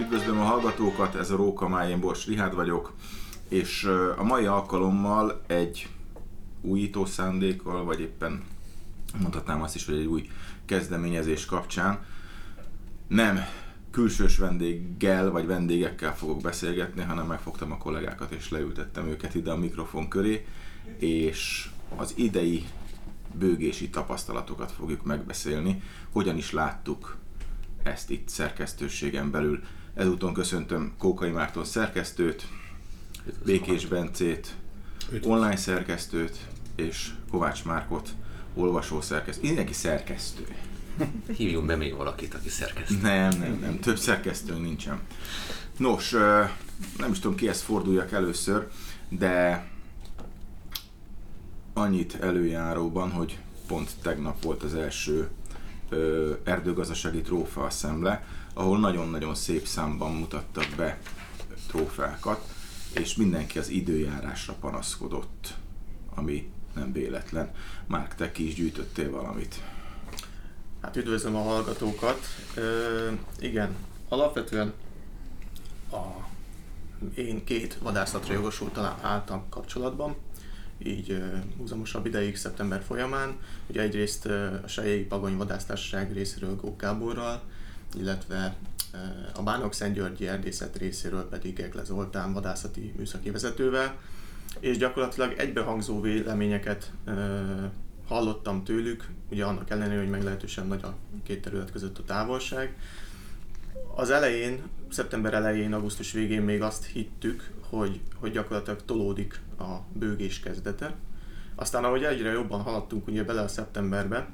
Üdvözlöm a hallgatókat, ez a Róka Májén Bors Rihád vagyok, és a mai alkalommal egy újító szándékkal, vagy éppen mondhatnám azt is, hogy egy új kezdeményezés kapcsán nem külsős vendéggel vagy vendégekkel fogok beszélgetni, hanem megfogtam a kollégákat és leültettem őket ide a mikrofon köré, és az idei bőgési tapasztalatokat fogjuk megbeszélni, hogyan is láttuk ezt itt szerkesztőségen belül. Ezúton köszöntöm Kókai Márton szerkesztőt, Békés Bencét, online szerkesztőt, és Kovács Márkot, olvasó szerkesztő. Mindenki szerkesztő. Hívjunk be még valakit, aki szerkesztő. Nem, nem, nem, több szerkesztő nincsen. Nos, nem is tudom kihez forduljak először, de annyit előjáróban, hogy pont tegnap volt az első erdőgazdasági trófea szemle, ahol nagyon-nagyon szép számban mutattak be trófeákat, és mindenki az időjárásra panaszkodott, ami nem véletlen. Márk, te ki is gyűjtöttél valamit. Hát üdvözlöm a hallgatókat. Ö, igen, alapvetően a, én két vadászatra jogosultan álltam kapcsolatban, így húzamosabb ideig szeptember folyamán. Ugye egyrészt a Sejjei Pagony Vadásztársaság részéről Gók Gáborral, illetve a Bánok Györgyi Erdészet részéről pedig Egle Zoltán vadászati műszaki vezetővel, és gyakorlatilag egybehangzó véleményeket hallottam tőlük, ugye annak ellenére, hogy meglehetősen nagy a két terület között a távolság. Az elején, szeptember elején, augusztus végén még azt hittük, hogy, hogy gyakorlatilag tolódik a bőgés kezdete. Aztán ahogy egyre jobban haladtunk ugye bele a szeptemberbe,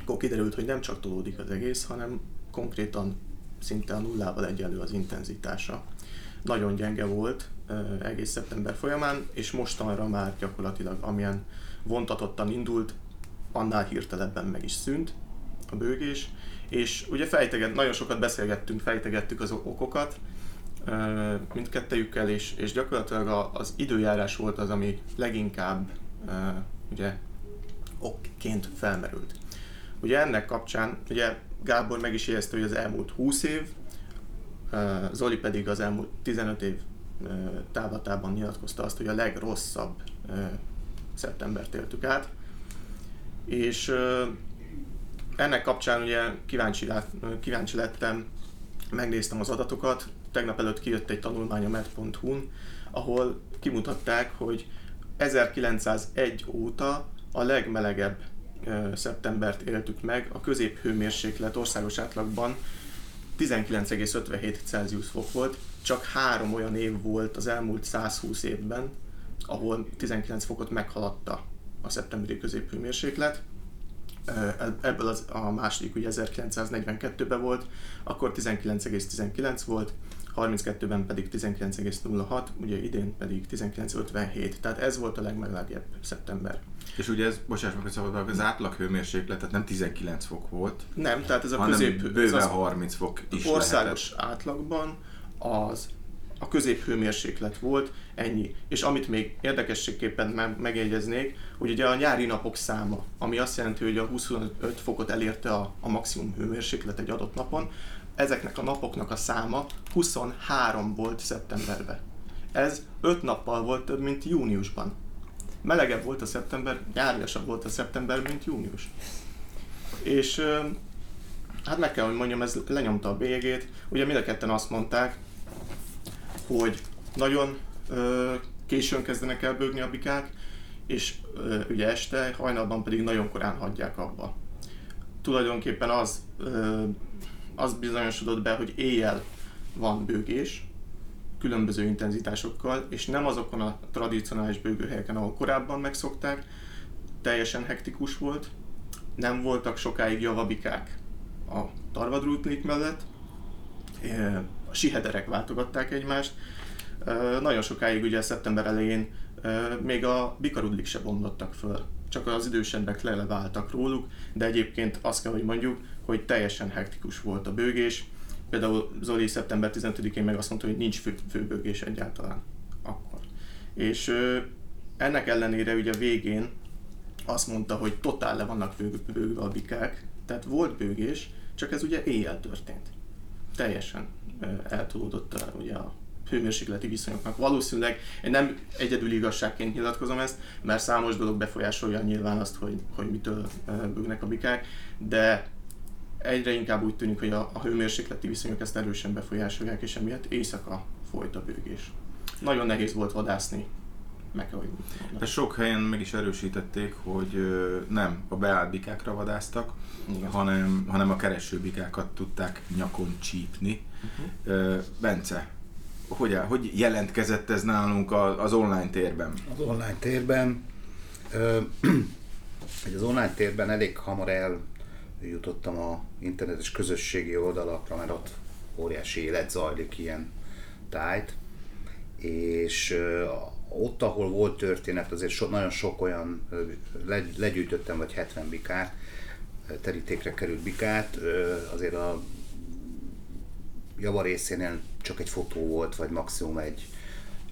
akkor kiderült, hogy nem csak tolódik az egész, hanem konkrétan szinte a nullával egyenlő az intenzitása. Nagyon gyenge volt egész szeptember folyamán, és mostanra már gyakorlatilag amilyen vontatottan indult, annál hirtelebben meg is szűnt a bőgés, és ugye fejteget, nagyon sokat beszélgettünk, fejtegettük az okokat, mindkettejükkel, és, és gyakorlatilag az időjárás volt az, ami leginkább ugye okként felmerült. Ugye ennek kapcsán, ugye Gábor meg is érezte, hogy az elmúlt 20 év, Zoli pedig az elmúlt 15 év távlatában nyilatkozta azt, hogy a legrosszabb szeptembert éltük át. És ennek kapcsán ugye kíváncsi, lát, kíváncsi lettem, megnéztem az adatokat, tegnap előtt kijött egy tanulmány a med.hu-n, ahol kimutatták, hogy 1901 óta a legmelegebb szeptembert éltük meg, a középhőmérséklet országos átlagban 19,57 Celsius fok volt, csak három olyan év volt az elmúlt 120 évben, ahol 19 fokot meghaladta a szeptemberi középhőmérséklet. Ebből az, a második ugye 1942-ben volt, akkor 19,19 volt, 32-ben pedig 19,06, ugye idén pedig 19,57. Tehát ez volt a legmelegebb szeptember. És ugye ez, bocsáss meg, hogy az átlag hőmérséklet, tehát nem 19 fok volt. Nem, tehát ez a közép... Bőven ez az 30 fok is Országos lehetett. átlagban az a középhőmérséklet volt, ennyi. És amit még érdekességképpen megjegyeznék, hogy ugye a nyári napok száma, ami azt jelenti, hogy a 25 fokot elérte a, a maximum hőmérséklet egy adott napon, ezeknek a napoknak a száma 23 volt szeptemberben. Ez 5 nappal volt több, mint júniusban. Melegebb volt a szeptember, nyáriasabb volt a szeptember, mint június. És hát meg kell, hogy mondjam, ez lenyomta a bélyegét. Ugye mind a ketten azt mondták, hogy nagyon ö, későn kezdenek el bőgni a bikák, és ö, ugye este, hajnalban pedig nagyon korán hagyják abba. Tulajdonképpen az, ö, az bizonyosodott be, hogy éjjel van bőgés, különböző intenzitásokkal, és nem azokon a tradicionális bőgőhelyeken, ahol korábban megszokták, teljesen hektikus volt, nem voltak sokáig javabikák a tarvadrútnék mellett, sihederek váltogatták egymást, nagyon sokáig ugye szeptember elején még a bikarudlik se bomlottak föl, csak az idősebbek leleváltak róluk, de egyébként azt kell, hogy mondjuk, hogy teljesen hektikus volt a bőgés. Például Zoli szeptember 15-én meg azt mondta, hogy nincs fő, főbőgés egyáltalán akkor. És ennek ellenére ugye végén azt mondta, hogy totál le vannak bőgve a bikák, tehát volt bőgés, csak ez ugye éjjel történt. Teljesen eltolódott a, ugye a hőmérsékleti viszonyoknak. Valószínűleg én nem egyedül igazságként nyilatkozom ezt, mert számos dolog befolyásolja nyilván azt, hogy, hogy mitől bőgnek a bikák, de egyre inkább úgy tűnik, hogy a, a hőmérsékleti viszonyok ezt erősen befolyásolják, és emiatt éjszaka folyt a bőgés. Nagyon nehéz volt vadászni, meg. De sok helyen meg is erősítették, hogy nem a beállt bikákra vadáztak, Igen. hanem, hanem a kereső bikákat tudták nyakon csípni. Uh-huh. Bence, hogy, hogy jelentkezett ez nálunk az online térben? Az online térben, ö, hogy az online térben elég hamar eljutottam a internetes közösségi oldalakra, mert ott óriási élet zajlik ilyen tájt, és ott, ahol volt történet, azért so, nagyon sok olyan, legy, legyűjtöttem vagy 70 bikát, terítékre került bikát, azért a java részénél csak egy fotó volt, vagy maximum egy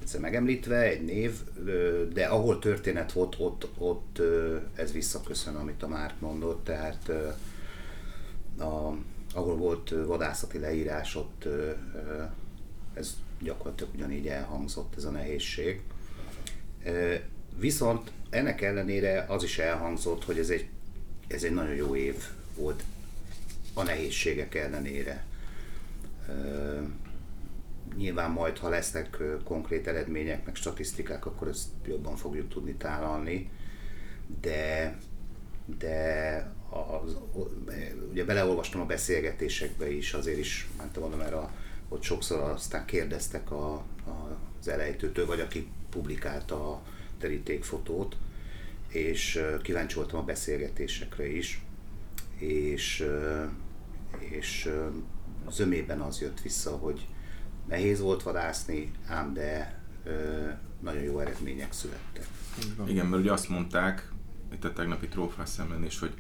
egyszer megemlítve, egy név, de ahol történet volt, ott, ott ez visszaköszön, amit a Márk mondott, tehát a, ahol volt vadászati leírás, ott ez gyakorlatilag ugyanígy elhangzott, ez a nehézség. Viszont ennek ellenére az is elhangzott, hogy ez egy, ez egy nagyon jó év volt a nehézségek ellenére. Nyilván majd, ha lesznek konkrét eredmények, meg statisztikák, akkor ezt jobban fogjuk tudni tálalni, de, de az, ugye beleolvastam a beszélgetésekbe is, azért is mentem oda, mert a, ott sokszor aztán kérdeztek a, a, az elejtőtől, vagy aki publikálta a terítékfotót, és kíváncsi voltam a beszélgetésekre is, és, és zömében az jött vissza, hogy nehéz volt vadászni, ám de nagyon jó eredmények születtek. Igen, mert ugye azt mondták, itt a tegnapi trófás szemben is, hogy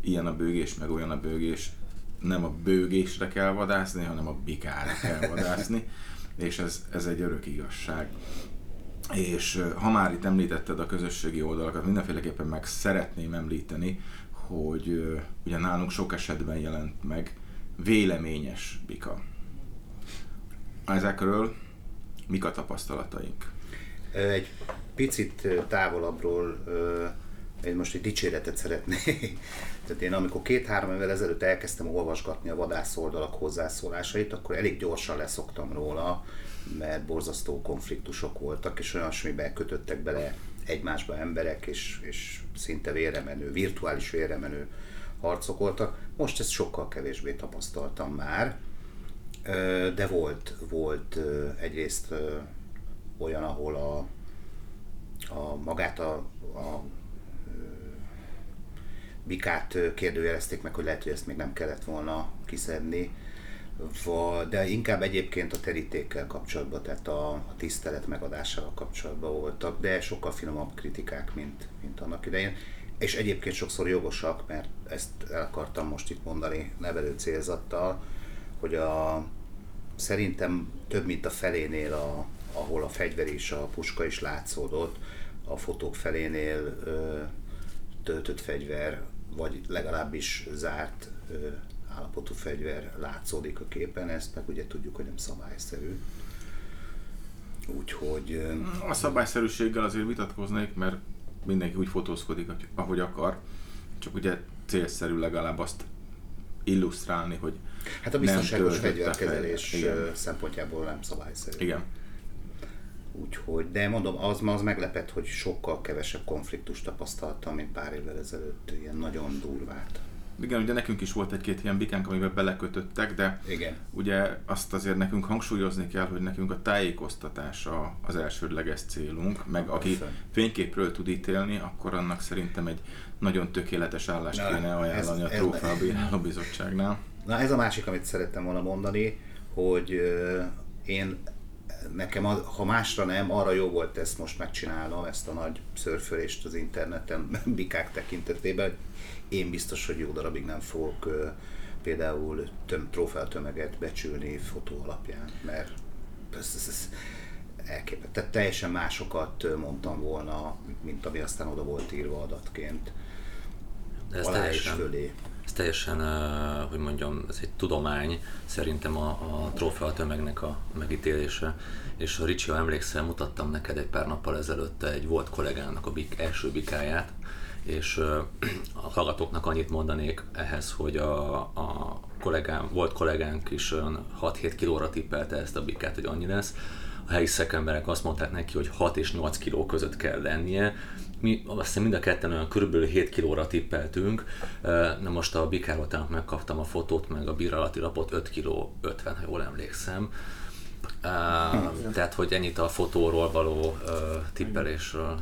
ilyen a bőgés, meg olyan a bőgés, nem a bőgésre kell vadászni, hanem a bikára kell vadászni, és ez, ez egy örök igazság. És ha már itt említetted a közösségi oldalakat, mindenféleképpen meg szeretném említeni, hogy ugye nálunk sok esetben jelent meg véleményes bika. Ezekről mik a tapasztalataink? Egy picit távolabbról én most egy dicséretet szeretnék. Tehát én amikor két-három évvel ezelőtt elkezdtem olvasgatni a vadász oldalak hozzászólásait, akkor elég gyorsan leszoktam róla, mert borzasztó konfliktusok voltak, és olyasmiben kötöttek bele egymásba emberek, és, és szinte vérremenő, virtuális vérremenő harcok voltak. Most ezt sokkal kevésbé tapasztaltam már, de volt, volt egyrészt olyan, ahol a, a magát a, a bikát kérdőjelezték meg, hogy lehet, hogy ezt még nem kellett volna kiszedni, de inkább egyébként a terítékkel kapcsolatban, tehát a, a tisztelet megadásával kapcsolatban voltak, de sokkal finomabb kritikák, mint, mint annak idején. És egyébként sokszor jogosak, mert ezt el akartam most itt mondani nevelő célzattal, hogy a, szerintem több mint a felénél, a, ahol a fegyver és a puska is látszódott, a fotók felénél ö, töltött fegyver, vagy legalábbis zárt ö, állapotú fegyver látszódik a képen, ezt meg ugye tudjuk, hogy nem szabályszerű. Úgyhogy A szabályszerűséggel azért vitatkoznék, mert mindenki úgy fotózkodik, hogy- ahogy akar, csak ugye célszerű legalább azt illusztrálni, hogy hát a biztonságos fegyverkezelés szempontjából nem szabályszerű. Igen. Úgyhogy, de mondom, az, az meglepett, hogy sokkal kevesebb konfliktust tapasztaltam, mint pár évvel ezelőtt, ilyen nagyon durvát. Igen, ugye nekünk is volt egy-két ilyen bikánk, amiben belekötöttek, de Igen. ugye azt azért nekünk hangsúlyozni kell, hogy nekünk a tájékoztatás az elsődleges célunk, meg aki Persze. fényképről tud ítélni, akkor annak szerintem egy nagyon tökéletes állást Na, kéne ajánlani ez- a ez- Trófea Bíráló Bizottságnál. Na ez a másik, amit szerettem volna mondani, hogy ö, én nekem, az, ha másra nem, arra jó volt ezt most megcsinálnom, ezt a nagy szörfölést az interneten, bikák tekintetében. hogy Én biztos, hogy jó darabig nem fogok például töm, trófeatömeget becsülni fotó alapján, mert ez, ez, ez elképesztő. Tehát teljesen másokat mondtam volna, mint ami aztán oda volt írva adatként. De ez alá és teljesen, fölé. Ez teljesen, hogy mondjam, ez egy tudomány, szerintem a, a trófea tömegnek a megítélése. És a Ricsi, ha emlékszel, mutattam neked egy pár nappal ezelőtt egy volt kollégának a bik, első bikáját, és a hallgatóknak annyit mondanék ehhez, hogy a, a kollégám, volt kollégánk is olyan 6-7 kilóra tippelte ezt a bikát, hogy annyi lesz. A helyi szekemberek azt mondták neki, hogy 6 és 8 kiló között kell lennie, mi azt hiszem mind a ketten olyan körülbelül 7 kilóra tippeltünk, na most a bikáról megkaptam a fotót, meg a bírálati lapot 5 kiló 50, ha jól emlékszem. Uh, tehát, hogy ennyit a fotóról való uh, tippelésről.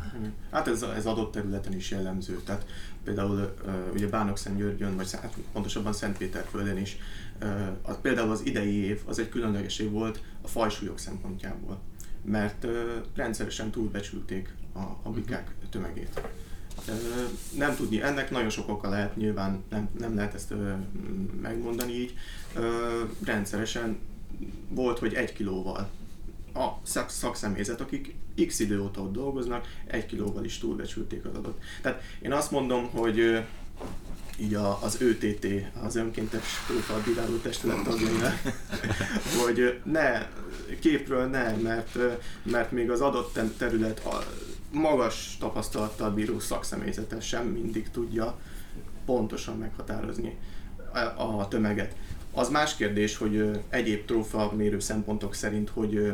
Hát ez, ez adott területen is jellemző. Tehát például uh, ugye Bánok-Szentgyörgyön, vagy hát pontosabban Szentpéterföldön is, uh, az, például az idei év az egy különleges év volt a fajsúlyok szempontjából, mert uh, rendszeresen túlbecsülték a, a bikák tömegét. Nem tudni, ennek nagyon sok oka lehet, nyilván nem, nem lehet ezt megmondani így. Rendszeresen volt, hogy egy kilóval a szak, szakszemélyzet, akik x idő óta ott dolgoznak, egy kilóval is túlbecsülték az adott. Tehát én azt mondom, hogy így a, az ÖTT, az önkéntes prófalbíráló testület tagjainak, hogy ne, képről ne, mert, mert még az adott terület magas tapasztalattal bíró szakszemélyzete sem mindig tudja pontosan meghatározni a tömeget. Az más kérdés, hogy egyéb trófa mérő szempontok szerint, hogy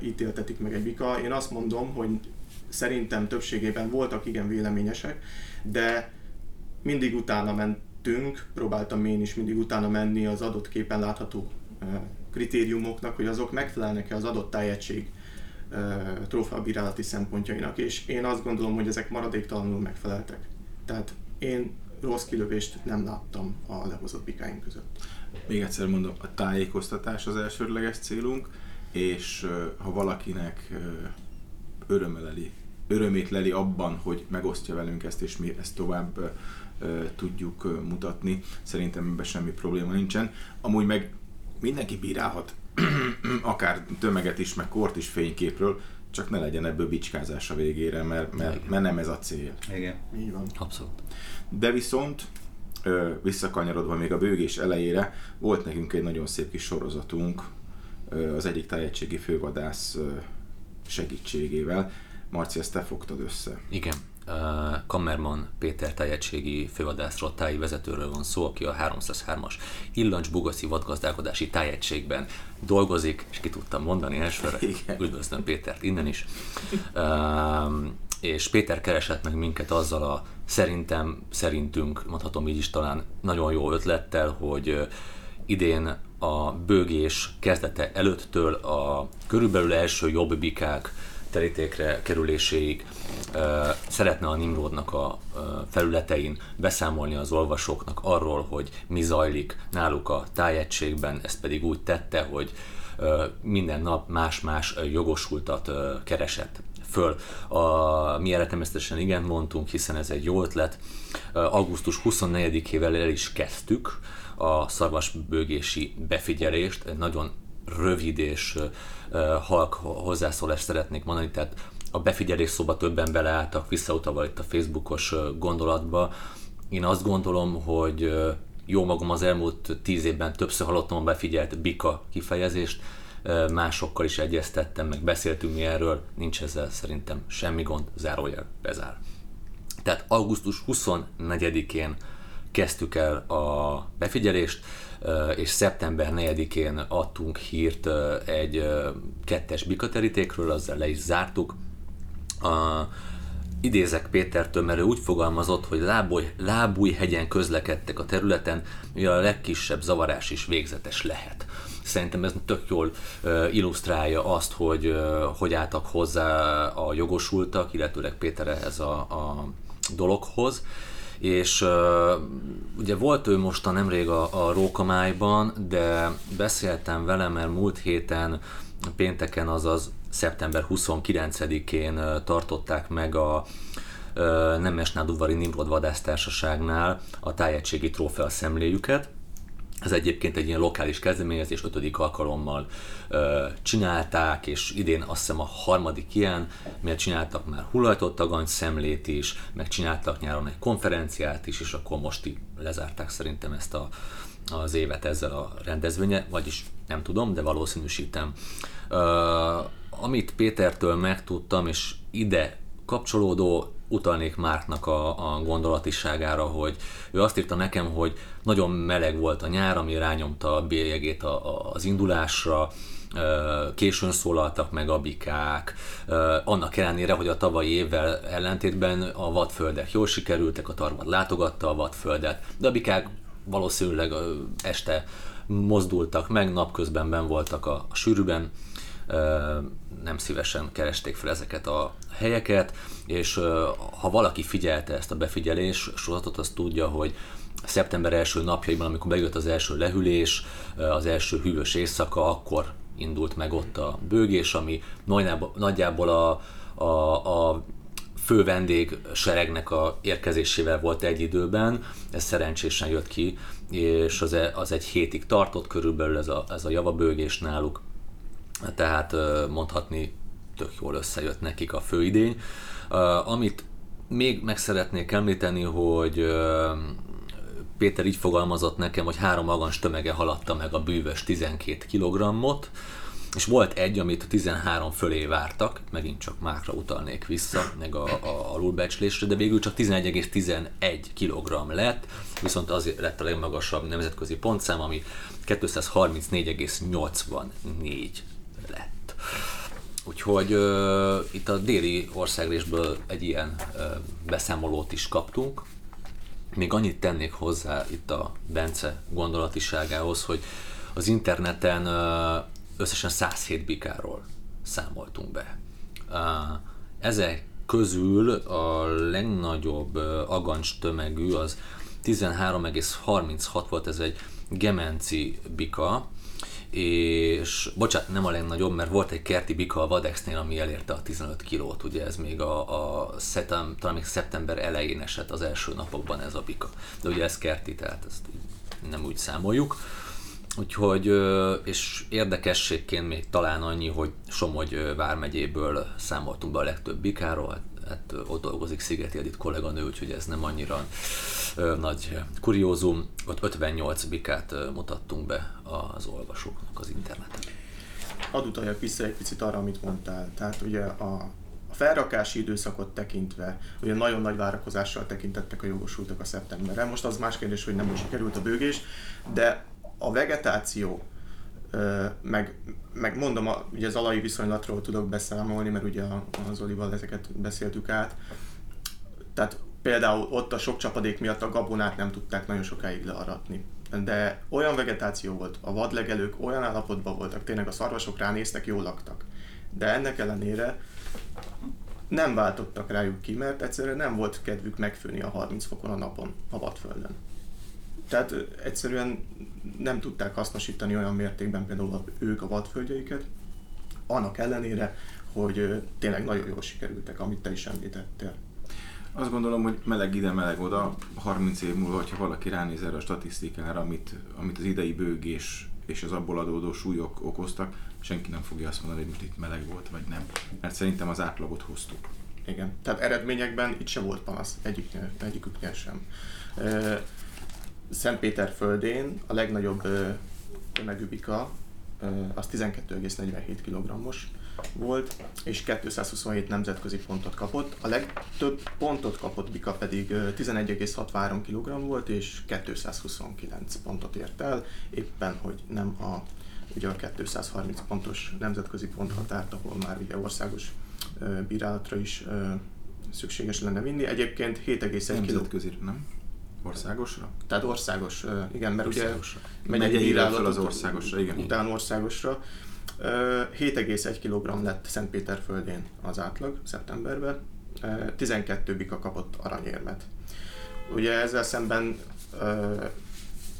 ítéltetik meg egy bika. Én azt mondom, hogy szerintem többségében voltak igen véleményesek, de mindig utána mentünk, próbáltam én is mindig utána menni az adott képen látható kritériumoknak, hogy azok megfelelnek-e az adott tájegység trófeabírálati szempontjainak, és én azt gondolom, hogy ezek maradéktalanul megfeleltek. Tehát én rossz kilövést nem láttam a lehozott bikáink között. Még egyszer mondom, a tájékoztatás az elsődleges célunk, és ha valakinek örömeleli, örömét leli abban, hogy megosztja velünk ezt, és mi ezt tovább tudjuk mutatni, szerintem ebben semmi probléma nincsen. Amúgy meg mindenki bírálhat akár tömeget is, meg kort is fényképről, csak ne legyen ebből bicskázás a végére, mert, mert, mert nem ez a cél. Igen. Így van. Abszolút. De viszont visszakanyarodva még a bőgés elejére, volt nekünk egy nagyon szép kis sorozatunk az egyik tájegységi fővadász segítségével. Marci, ezt te fogtad össze. Igen. Kammerman Péter tájegységi fővadászról, táji vezetőről van szó, aki a 303-as Illancs Bugaszi vadgazdálkodási tájegységben dolgozik, és ki tudtam mondani elsőre, Igen. üdvözlöm Pétert innen is. És Péter keresett meg minket azzal a szerintem, szerintünk, mondhatom így is talán nagyon jó ötlettel, hogy idén a bőgés kezdete előttől a körülbelül első jobb bikák terítékre kerüléséig szeretne a Nimrodnak a felületein beszámolni az olvasóknak arról, hogy mi zajlik náluk a tájegységben, ezt pedig úgy tette, hogy minden nap más-más jogosultat keresett föl. A, mi erre igen mondtunk, hiszen ez egy jó ötlet. Augusztus 24-ével el is kezdtük a szarvasbőgési befigyelést, egy nagyon rövid és halk hozzászólást szeretnék mondani, tehát a befigyelés szóba többen beleálltak, visszautalva itt a Facebookos gondolatba. Én azt gondolom, hogy jó magam az elmúlt tíz évben többször hallottam a befigyelt bika kifejezést, másokkal is egyeztettem, meg beszéltünk mi erről, nincs ezzel szerintem semmi gond, zárójel bezár. Tehát augusztus 24-én kezdtük el a befigyelést, és szeptember 4-én adtunk hírt egy kettes bikaterítékről, azzal le is zártuk. A, idézek Pétertől, mert ő úgy fogalmazott, hogy lábúj, lábújhegyen közlekedtek a területen, mivel a legkisebb zavarás is végzetes lehet. Szerintem ez tök jól illusztrálja azt, hogy hogy álltak hozzá a jogosultak, illetőleg Péter ehhez a, a dologhoz. És ugye volt ő most a nemrég a, a Rókamájban, de beszéltem vele, mert múlt héten pénteken, azaz szeptember 29-én uh, tartották meg a uh, Nemes Nádudvari Nimrod Vadásztársaságnál a tájegységi trófea szemléjüket, Ez egyébként egy ilyen lokális kezdeményezés, ötödik alkalommal ö, csinálták, és idén azt hiszem a harmadik ilyen, mert csináltak már hullajtott tagany szemlét is, meg csináltak nyáron egy konferenciát is, és akkor most lezárták szerintem ezt a, az évet ezzel a rendezvénye, vagyis nem tudom, de valószínűsítem. Ö, amit Pétertől megtudtam, és ide kapcsolódó utalnék Márknak a, a gondolatiságára, hogy ő azt írta nekem, hogy nagyon meleg volt a nyár, ami rányomta a bélyegét a, a, az indulásra, későn szólaltak meg a bikák, annak ellenére, hogy a tavalyi évvel ellentétben a vadföldek jól sikerültek, a tarvad látogatta a vadföldet, de a bikák valószínűleg este mozdultak meg, napközben ben voltak a, a sűrűben, nem szívesen keresték fel ezeket a helyeket, és ha valaki figyelte ezt a befigyelés sorozatot, az tudja, hogy szeptember első napjaiban, amikor bejött az első lehűlés, az első hűvös éjszaka, akkor indult meg ott a bőgés, ami nagyjából a, a, a fő vendég seregnek a érkezésével volt egy időben, ez szerencsésen jött ki, és az, e, az egy hétig tartott körülbelül ez a, ez a javabőgés náluk, tehát mondhatni tök jól összejött nekik a főidény. Amit még meg szeretnék említeni, hogy Péter így fogalmazott nekem, hogy három magans tömege haladta meg a bűvös 12 kg-ot, és volt egy, amit 13 fölé vártak, megint csak mákra utalnék vissza, meg a, a alulbecslésre, de végül csak 11,11 kg lett, viszont az lett a legmagasabb nemzetközi pontszám, ami 234,84 lett. Úgyhogy uh, itt a déli országrésből egy ilyen uh, beszámolót is kaptunk. Még annyit tennék hozzá itt a Bence gondolatiságához, hogy az interneten uh, összesen 107 bikáról számoltunk be. Ezek közül a legnagyobb agancs tömegű az 13,36 volt, ez egy gemenci bika, és bocsánat, nem a legnagyobb, mert volt egy kerti bika a Vadexnél, ami elérte a 15 kilót, ugye ez még a, a szetem, talán még szeptember elején esett az első napokban ez a bika. De ugye ez kerti, tehát ezt nem úgy számoljuk. Úgyhogy, és érdekességként még talán annyi, hogy Somogy vármegyéből számoltunk be a legtöbb bikáról, hát ott dolgozik Szigeti Edith kolléganő, úgyhogy ez nem annyira nagy kuriózum. Ott 58 bikát mutattunk be az olvasóknak az interneten. Hadd utaljak vissza egy picit arra, amit mondtál. Tehát ugye a, a felrakási időszakot tekintve, ugye nagyon nagy várakozással tekintettek a jogosultak a szeptemberre. Most az más kérdés, hogy nem sikerült a bőgés, de a vegetáció, meg, meg mondom, ugye az alai viszonylatról tudok beszámolni, mert ugye az Olival ezeket beszéltük át. Tehát például ott a sok csapadék miatt a gabonát nem tudták nagyon sokáig learatni. De olyan vegetáció volt, a vadlegelők olyan állapotban voltak, tényleg a szarvasok ránéztek, jól laktak. De ennek ellenére nem váltottak rájuk ki, mert egyszerűen nem volt kedvük megfőni a 30 fokon a napon a vadföldön. Tehát egyszerűen nem tudták hasznosítani olyan mértékben például ők a vadföldjeiket, annak ellenére, hogy tényleg nagyon jól sikerültek, amit te is említettél. Azt gondolom, hogy meleg ide, meleg oda, 30 év múlva, hogyha valaki ránéz erre a statisztikára, amit, amit az idei bőgés és az abból adódó súlyok okoztak, senki nem fogja azt mondani, hogy most itt meleg volt, vagy nem. Mert szerintem az átlagot hoztuk. Igen, tehát eredményekben itt se volt panasz, egyiknél, egyiküknél sem. Szentpéter földén a legnagyobb tömegű bika az 12,47 kg-os volt, és 227 nemzetközi pontot kapott. A legtöbb pontot kapott bika pedig 11,63 kg volt, és 229 pontot ért el, éppen hogy nem a, ugye a 230 pontos nemzetközi ponthatárt, ahol már ugye országos bírálatra is szükséges lenne vinni. Egyébként 7,1 kg. Nemzetközi, nem? Országosra? Tehát országos, igen, mert országosra. ugye megyei fel az országosra, igen. Után országosra. 7,1 kg lett Szentpéter földén az átlag szeptemberben, 12 bika kapott aranyérmet. Ugye ezzel szemben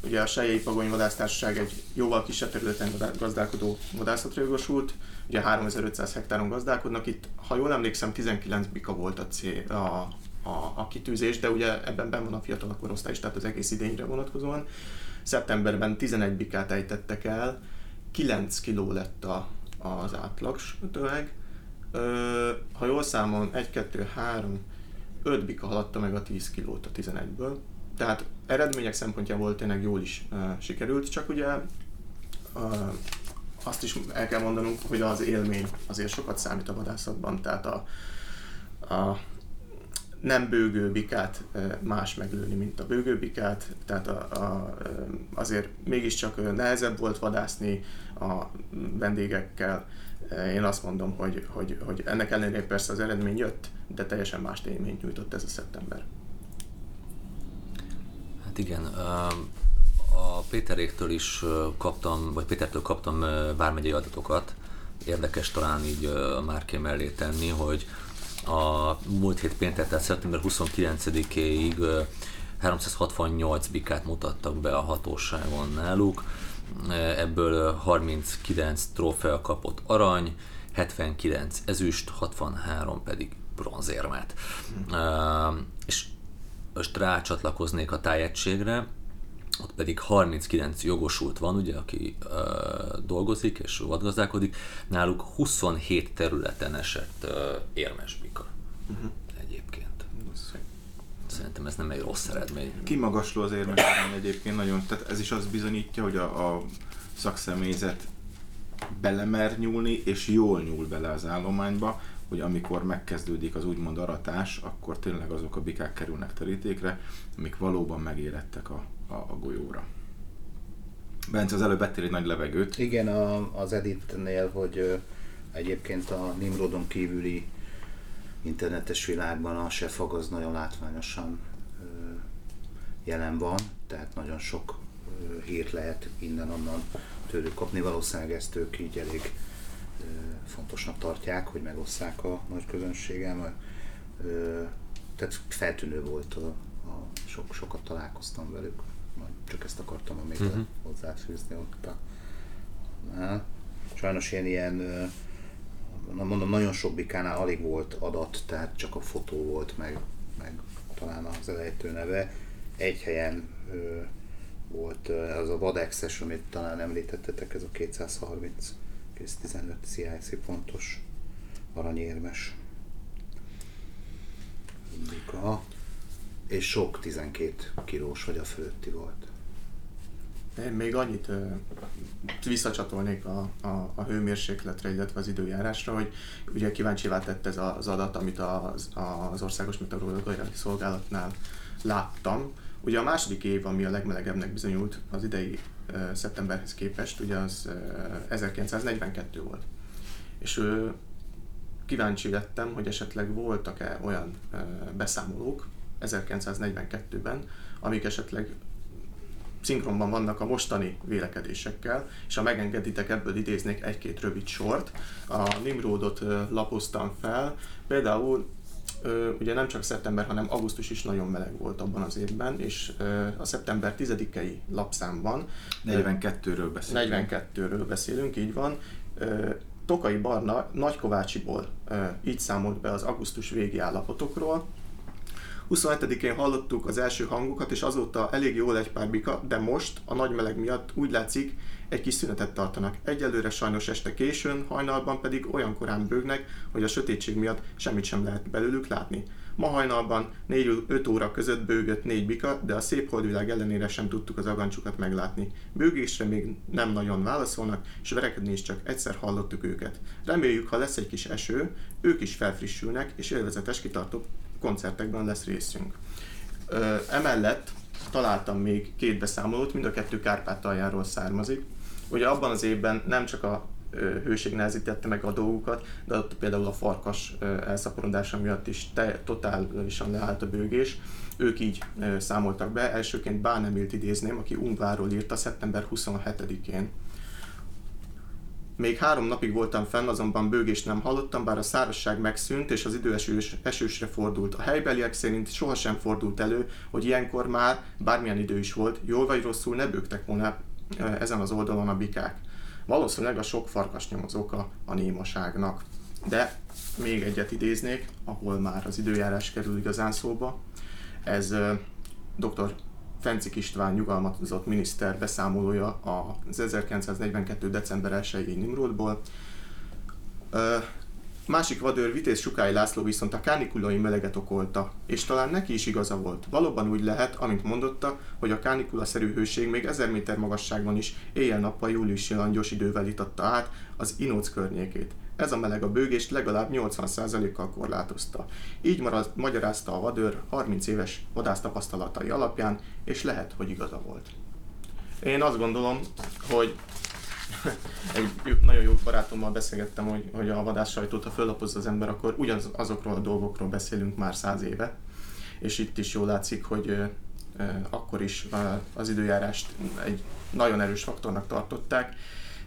ugye a Sejjei Pagony Vadásztársaság egy jóval kisebb területen gazdálkodó vadászatra jogosult, ugye 3500 hektáron gazdálkodnak, itt ha jól emlékszem 19 bika volt a, cél, a a, a kitűzés, de ugye ebben ben van a fiatalok korosztály is, tehát az egész idényre vonatkozóan. Szeptemberben 11 bikát ejtettek el, 9 kiló lett a, az átlag tömeg. Ha jól számolom, 1, 2, 3, 5 bika haladta meg a 10 kilót a 11-ből. Tehát eredmények szempontjából tényleg jól is uh, sikerült, csak ugye uh, azt is el kell mondanunk, hogy az élmény azért sokat számít a vadászatban, tehát a, a nem bőgőbikát más meglőni, mint a bőgőbikát, tehát a, a, azért mégiscsak nehezebb volt vadászni a vendégekkel. Én azt mondom, hogy, hogy, hogy ennek ellenére persze az eredmény jött, de teljesen más élményt nyújtott ez a szeptember. Hát igen, a Péteréktől is kaptam, vagy Pétertől kaptam vármegyei adatokat. Érdekes talán így a márké mellé tenni, hogy a múlt hét péntek, tehát szeptember 29-éig 368 bikát mutattak be a hatóságon náluk, ebből 39 trófea kapott arany, 79 ezüst, 63 pedig bronzérmet. Mm. És most rácsatlakoznék a tájegységre, ott pedig 39 jogosult van, ugye, aki uh, dolgozik és vadgazdálkodik, náluk 27 területen esett uh, érmes bika. Uh-huh. Egyébként. Szerintem ez nem egy rossz eredmény. Kimagasló az érmes egyébként nagyon, tehát ez is azt bizonyítja, hogy a, a szakszemélyzet belemer nyúlni, és jól nyúl bele az állományba, hogy amikor megkezdődik az úgymond aratás, akkor tényleg azok a bikák kerülnek terítékre, amik valóban megérettek a, a, a golyóra. Bence, az előbb vettél egy nagy levegőt. Igen, a, az Editnél, hogy ö, egyébként a Nimrodon kívüli internetes világban a sefag az nagyon látványosan ö, jelen van, tehát nagyon sok ö, hírt lehet innen-onnan tőlük kapni, valószínűleg ezt ők így elég fontosnak tartják, hogy megosszák a nagy közönségem. Tehát feltűnő volt a, sok, sokat találkoztam velük, csak ezt akartam még uh-huh. hozzáfűzni ott a, na, Sajnos ilyen, ilyen na, mondom, nagyon sok bikánál alig volt adat, tehát csak a fotó volt, meg, meg talán az elejtő neve. Egy helyen ö, volt az a Vadexes, amit talán említettetek, ez a 230 15 CIC pontos aranyérmes bika és sok 12 kilós vagy a fölötti volt. Én még annyit uh, visszacsatolnék a, a, a hőmérsékletre, illetve az időjárásra, hogy ugye kíváncsivá tett ez az adat, amit az, az Országos Meteorológiai Szolgálatnál láttam. Ugye a második év, ami a legmelegebbnek bizonyult az idei szeptemberhez képest, ugye az uh, 1942 volt. És uh, kíváncsi lettem, hogy esetleg voltak-e olyan beszámolók, 1942-ben, amik esetleg szinkronban vannak a mostani vélekedésekkel, és ha megengeditek, ebből idéznék egy-két rövid sort. A Nimrodot lapoztam fel, például ugye nem csak szeptember, hanem augusztus is nagyon meleg volt abban az évben, és a szeptember 10-i lapszámban 42-ről beszélünk. 42-ről beszélünk, így van. Tokai Barna Nagykovácsiból így számolt be az augusztus végi állapotokról, 27-én hallottuk az első hangokat, és azóta elég jól egy pár bika, de most a nagy meleg miatt úgy látszik, egy kis szünetet tartanak. Egyelőre sajnos este későn, hajnalban pedig olyan korán bőgnek, hogy a sötétség miatt semmit sem lehet belőlük látni. Ma hajnalban 4-5 óra között bőgött négy bika, de a szép holdvilág ellenére sem tudtuk az agancsukat meglátni. Bőgésre még nem nagyon válaszolnak, és verekedni is csak egyszer hallottuk őket. Reméljük, ha lesz egy kis eső, ők is felfrissülnek, és élvezetes kitartó koncertekben lesz részünk. Emellett találtam még két beszámolót, mind a kettő Kárpátaljáról származik. Ugye abban az évben nem csak a hőség nehezítette meg a dolgukat, de ott például a farkas elszaporodása miatt is te, totálisan leállt a bőgés. Ők így számoltak be. Elsőként Bánemilt idézném, aki Ungváról írta szeptember 27-én. Még három napig voltam fenn, azonban bőgést nem hallottam, bár a szárazság megszűnt és az idő esős, esősre fordult. A helybeliek szerint sohasem fordult elő, hogy ilyenkor már, bármilyen idő is volt, jól vagy rosszul ne bőgtek volna ezen az oldalon a bikák. Valószínűleg a sok farkas nyomozók a, a némaságnak. De még egyet idéznék, ahol már az időjárás kerül igazán szóba. Ez dr. Fencik István nyugalmazott miniszter beszámolója az 1942. december 1-i Nimrodból. Másik vadőr Vitéz Sukály László viszont a kánikulai meleget okolta, és talán neki is igaza volt. Valóban úgy lehet, amint mondotta, hogy a kánikula-szerű hőség még 1000 méter magasságban is éjjel-nappal júliusi langyos idővel itatta át az Inóc környékét. Ez a meleg a bőgést legalább 80%-kal korlátozta. Így marad, magyarázta a vadőr 30 éves vadásztapasztalatai alapján, és lehet, hogy igaza volt. Én azt gondolom, hogy egy nagyon jó barátommal beszélgettem, hogy, hogy a vadász sajtót, ha föllapozza az ember, akkor ugyanazokról a dolgokról beszélünk már száz éve, és itt is jól látszik, hogy akkor is az időjárást egy nagyon erős faktornak tartották.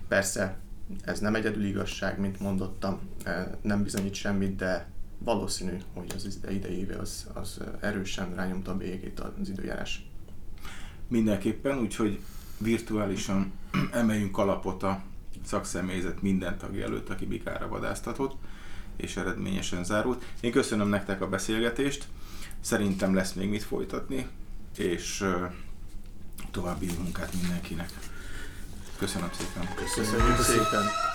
Persze ez nem egyedül igazság, mint mondottam, nem bizonyít semmit, de valószínű, hogy az idei éve az, az erősen rányomta a bélyegét az időjárás. Mindenképpen, úgyhogy virtuálisan emeljünk kalapot a szakszemélyzet minden tagja előtt, aki bikára vadásztatott, és eredményesen zárult. Én köszönöm nektek a beszélgetést, szerintem lesz még mit folytatni, és további munkát mindenkinek. Köszönöm szépen. Köszönjük, Köszönjük szépen.